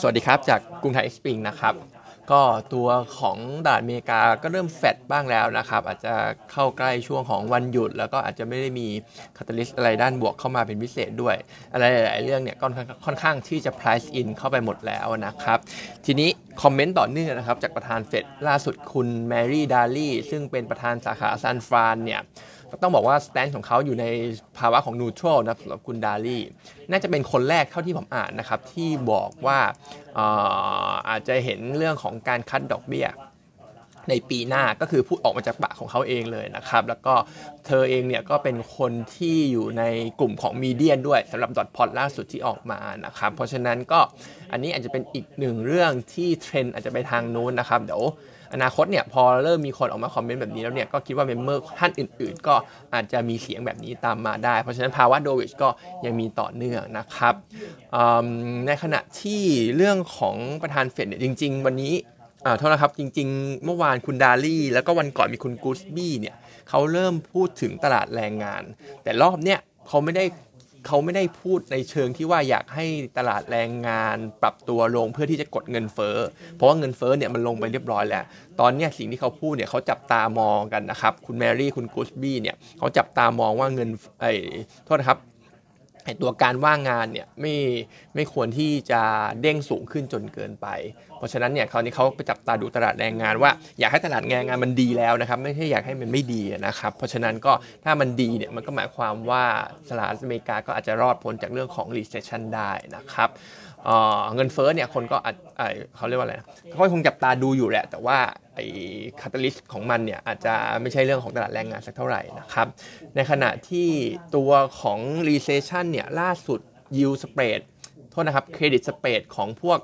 สวัสดีครับจากกรุงไทย XSpring นะครับก็ตัวของตลาดอเมริกาก็เริ่มแฟดบ้างแล้วนะครับ อาจจะเข้าใกล้ช่วงของวันหยุด แล้วก็อาจจะไม่ได้มี catalyst อะไรด้านบวกเข้ามาเป็นพิเศษด้วย อะไรหลาย ๆ เรื่องเนี่ยก็ค่อนข้างที่จะ price in เข้าไปหมดแล้วนะครับ ทีนี้ comment ต่อเนื่องนะครับ จากประธานเฟดล่าสุดคุณแมรี่ดาลีซึ่งเป็นประธานสาขาซานฟรานเนี่ย ต้องบอกว่า stance ของเขาอยู่ในภาวะของ neutral นะสำหรับคุณดาลีน่าจะเป็นคนแรกเท่าที่ผมอ่านนะครับ ที่บอกว่าอาอาจจะเห็นเรื่องของการ cut ดอกเบี้ย ในปีหน้าก็คือพูดออกมาจากปากของเขาเองเลยนะครับ แล้วก็เธอเองเนี่ยก็เป็นคนที่อยู่ในกลุ่มของ median ด้วยสำหรับ dot plot ล่าสุดที่ออกมานะครับ เพราะฉะนั้นก็อันนี้อาจจะเป็นอีกหนึ่งเรื่องที่เทรนอาจจะไปทางนู้นนะครับ เดี๋ยวอนาคตเนี่ยพอเริ่มมีคนออกมา comment แบบนี้แล้วเนี่ยก็คิดว่า member ท่านอื่น ๆ ก็อาจจะมีเสียงแบบนี้ตามมาได้ เพราะฉะนั้นภาวะโดวิชก็ยังมีต่อเนื่องนะครับในขณะที่เรื่องของประธานเฟดเนี่ยจริง ๆ วันนี้ อ่าโทษนะครับ จริง ๆ เมื่อวานคุณดาลี่ แล้วก็วันก่อนมีคุณกูสบี้เนี่ยเขาเริ่มพูดถึงตลาดแรงงาน แต่รอบเนี้ยเขาไม่ได้เขาไม่ได้พูดในเชิงที่ว่าอยากให้ตลาดแรงงานปรับตัวลงเพื่อที่จะกดเงินเฟ้อ เพราะว่าเงินเฟ้อเนี่ยมันลงไปเรียบร้อยแล้ว ตอนนี้สิ่งที่เขาพูดเนี่ยเขาจับตามองกันนะครับ คุณแมรี่คุณกูสบี้เนี่ยเขาจับตามองว่าเงินไอ้โทษนะครับ ไอตัวการว่างงานเนี่ยไม่ไม่ควรที่จะเด้งสูงขึ้นจนเกินไป เพราะฉะนั้นเนี่ยคราวนี้เขาไปจับตาดูตลาดแรงงานว่าอยากให้ตลาดแรงงานมันดีแล้วนะครับไม่ใช่อยากให้มันไม่ดีนะครับเพราะฉะนั้นก็ถ้ามันดีเนี่ยมันก็หมายความว่าสหรัฐอเมริกาก็อาจจะรอดพ้นจากเรื่องของ recession ได้นะครับเงินเฟ้อเนี่ยคนก็เขาเรียกว่าอะไรเขาคงจับตาดูอยู่แหละแต่ว่า ไอ้ catalyst ของมันเนี่ยอาจจะไม่ใช่เรื่องของตลาดแรงงานสักเท่าไหร่นะครับ ในขณะที่ตัวของ recession เนี่ยล่าสุด yield spread โทษนะครับ credit spread ของพวก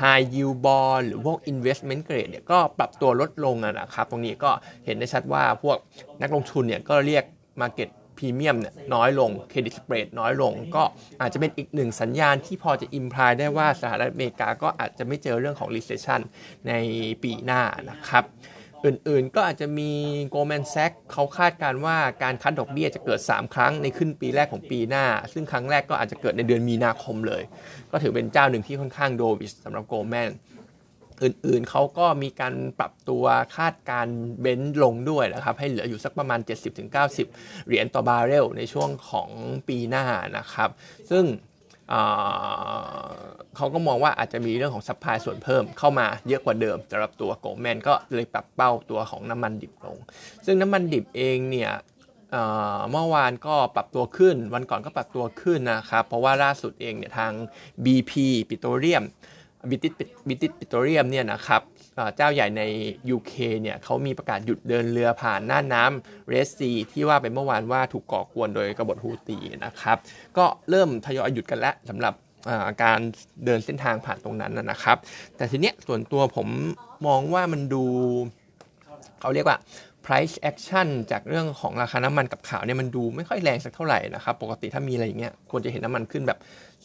high yield bond หรือพวก investment grade เนี่ยก็ปรับตัวลดลงนะครับ ตรงนี้ก็เห็นได้ชัดว่าพวกนักลงทุนเนี่ยก็เรียก market รีเมียมเนี่ยน้อยลง credit spread น้อยลง ก็อาจจะเป็นอีกหนึ่งสัญญาณที่พอจะอิมพลายได้ว่าสหรัฐอเมริกาก็อาจจะไม่เจอเรื่องของ recession ในปีหน้านะครับอื่นๆ ก็อาจจะมี Goldman Sachs เขาคาดการว่าการคัดดอกเบี้ยจะเกิด 3 ครั้งในขึ้นปีแรกของปีหน้า ซึ่งครั้งแรกก็อาจจะเกิดในเดือนมีนาคมเลย ก็ถือเป็นเจ้าหนึ่งที่ค่อนข้างโดวิสสำหรับ Goldman อื่นๆ เขาก็มีการปรับตัวคาดการเบนซ์ลงด้วยนะครับ ให้เหลืออยู่สักประมาณ 70-90 เหรียญต่อบาร์เรลในช่วงของปีหน้านะครับ ซึ่งเขาก็มองว่าอาจจะมีเรื่องของ supply ส่วนเพิ่มเข้ามาเยอะกว่าเดิมสำหรับตัว Goldman ก็เลยปรับเป้าตัวของน้ำมันดิบลง ซึ่งน้ำมันดิบเองเนี่ยเมื่อวานก็ปรับตัวขึ้น วันก่อนก็ปรับตัวขึ้นนะครับ เพราะว่าล่าสุดเองเนี่ยทาง BP ปิโตรเลียม British British Petroleum เนี่ยนะครับเจ้าใหญ่ใน UK เนี่ยเขามีประกาศหยุดเดินเรือผ่านหน้าน้ำเรสซีที่ว่าไปเมื่อวานว่าถูกก่อกวนโดยกบฏฮูตีนะครับ ก็เริ่มทยอยหยุดกันแล้วสำหรับการเดินเส้นทางผ่านตรงนั้นนะครับ แต่ทีเนี้ยส่วนตัวผมมองว่ามันดูเขาเรียกว่า price action จากเรื่องของราคาน้ำมันกับข่าวเนี่ยมันดูไม่ค่อยแรงสักเท่าไหร่นะครับ ปกติถ้ามีอะไรอย่างเงี้ยควรจะเห็นน้ำมันขึ้นแบบ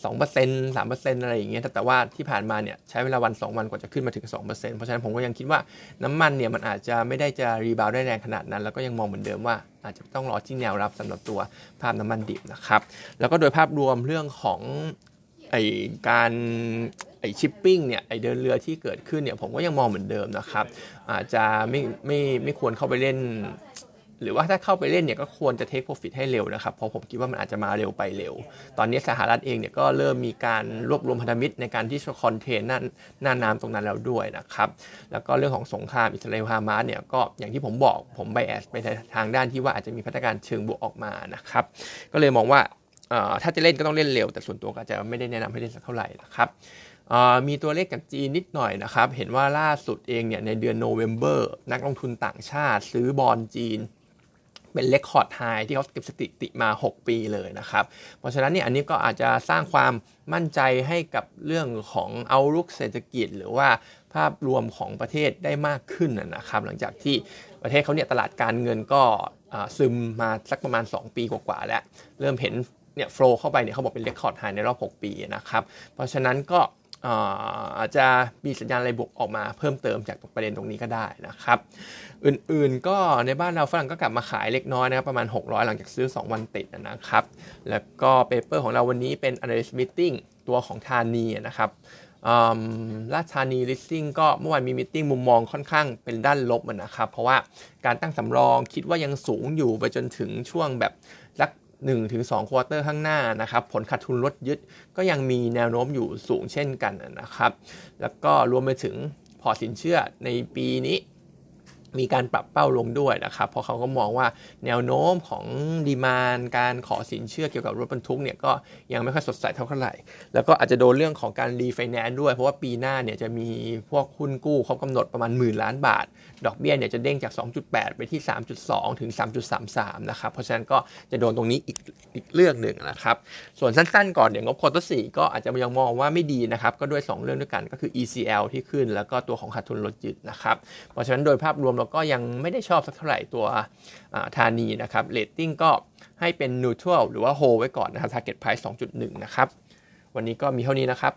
2% 3%อะไรอย่างเงี้ยแต่ว่าที่ผ่านมาเนี่ยใช้เวลาวัน 2 วันกว่าจะขึ้นมาถึง 2%เพราะฉะนั้นผมก็ยังคิดว่าน้ำมันเนี่ยมันอาจจะไม่ได้จะรีบาวได้แรงขนาดนั้น แล้วก็ยังมองเหมือนเดิมว่าอาจจะต้องรอที่แนวรับสำหรับตัวภาพน้ำมันดิบนะครับแล้วก็โดยภาพรวมเรื่องของ ไอการไอชิปปิ้งเนี่ยไอเดินเรือที่เกิดขึ้นเนี่ยผมก็ยังมองเหมือนเดิมนะครับ อาจจะไม่ไม่ไม่ควรเข้าไปเล่น หรือว่าถ้าเข้าไปเล่นเนี่ยก็ควรจะเทคโปรฟิตให้เร็วนะครับ เพราะผมคิดว่ามันอาจจะมาเร็วไปเร็ว ตอนนี้สหรัฐเองเนี่ยก็เริ่มมีการรวบรวมพันธมิตรในการที่จะคอนเทนหน้าน่านน้ำตรงนั้นแล้วด้วยนะครับ แล้วก็เรื่องของสงครามอิสราเอลฮามาสเนี่ยก็อย่างที่ผมบอกผม bias ไปทางด้านที่ว่าอาจจะมีพัฒนาการเชิงบวกออกมานะครับ ก็เลยมองว่า ถ้าจะเล่นก็ต้องเล่นเร็ว แต่ส่วนตัวก็จะไม่ได้แนะนำให้เล่นสักเท่าไหร่นะครับมีตัวเลขจากจีนนิดหน่อยนะครับ เห็นว่าล่าสุดเองเนี่ยในเดือนโนเวม ber นักลงทุนต่างชาติ ซื้อบอลจีนเป็น record high ที่เขาเก็บสถิติมา 6 ปีเลยนะครับ เพราะฉะนั้นเนี่ยอันนี้ก็อาจจะสร้างความมั่นใจให้กับเรื่องของ outlook เศรษฐกิจ หรือว่าภาพรวมของประเทศได้มากขึ้นนะครับ หลังจากที่ประเทศเขาเนี่ยตลาดการเงินก็ซึมมาสักประมาณ 2 ปีกว่าๆแล้ว เริ่มเห็น เนี่ย flow เข้าไปเนี่ยเขาบอกเป็น record high ในรอบ 6 ปีนะครับ เพราะฉะนั้นก็อาจจะมีสัญญาณอะไรบวกออกมาเพิ่มเติมจากประเด็นตรงนี้ก็ได้นะครับ อื่นๆก็ในบ้านเราฝรั่งก็กลับมาขายเล็กน้อยนะครับ ประมาณ 600 หลังจากซื้อ 2 วันติดนะครับ แล้วก็ paper ของเราวันนี้เป็น analyst meeting ตัวของธานีนะครับราชธานีลิสซิ่งก็เมื่อวานมี meeting มุมมองค่อนข้างเป็นด้านลบนะครับ เพราะว่าการตั้งสำรองคิดว่ายังสูงอยู่ไปจนถึงช่วงแบบสัก 1ถึง2 quarter ข้างหน้านะครับ ผลขาดทุนรถยึดก็ยังมีแนวโน้มอยู่สูงเช่นกันนะครับ แล้วก็รวมไปถึงพอร์ตสินเชื่อในปีนี้ มีการปรับเป้าลงด้วยนะครับเพราะเขาก็มองว่าแนวโน้มของ demand การขอสินเชื่อเกี่ยวกับรถบรรทุกเนี่ยก็ยังไม่ค่อยสดใสเท่าไหร่ แล้วก็อาจจะโดนเรื่องของการรีไฟแนนซ์ด้วย เพราะว่าปีหน้าเนี่ยจะมีพวกหุ้นกู้ครบกำหนดประมาณหมื่นล้านบาท ดอกเบี้ยเนี่ยจะเด้งจาก 2.8 ไปที่ 3.2 ถึง 3.33 นะครับ เพราะฉะนั้นก็จะโดนตรงนี้อีกอีกเรื่องหนึ่งนะครับ ส่วนสั้นๆ ก่อนเดี๋ยวงบ quarter สี่ก็อาจจะยังมองว่าไม่ดีนะครับก็ด้วย 2 เรื่องด้วยกันก็คือ ECL ที่ขึ้น แล้วก็ตัวของขาดทุนรถยึดนะครับเพราะฉะนั้นโดยภาพรวมเราก็ยังไม่ได้ชอบสักเท่าไหร่ตัวธานีนะครับเลตติ้งก็ให้เป็น neutral หรือว่า hold ไว้ก่อนนะครับ target price 2.1 นะครับ วันนี้ก็มีเท่านี้นะครับ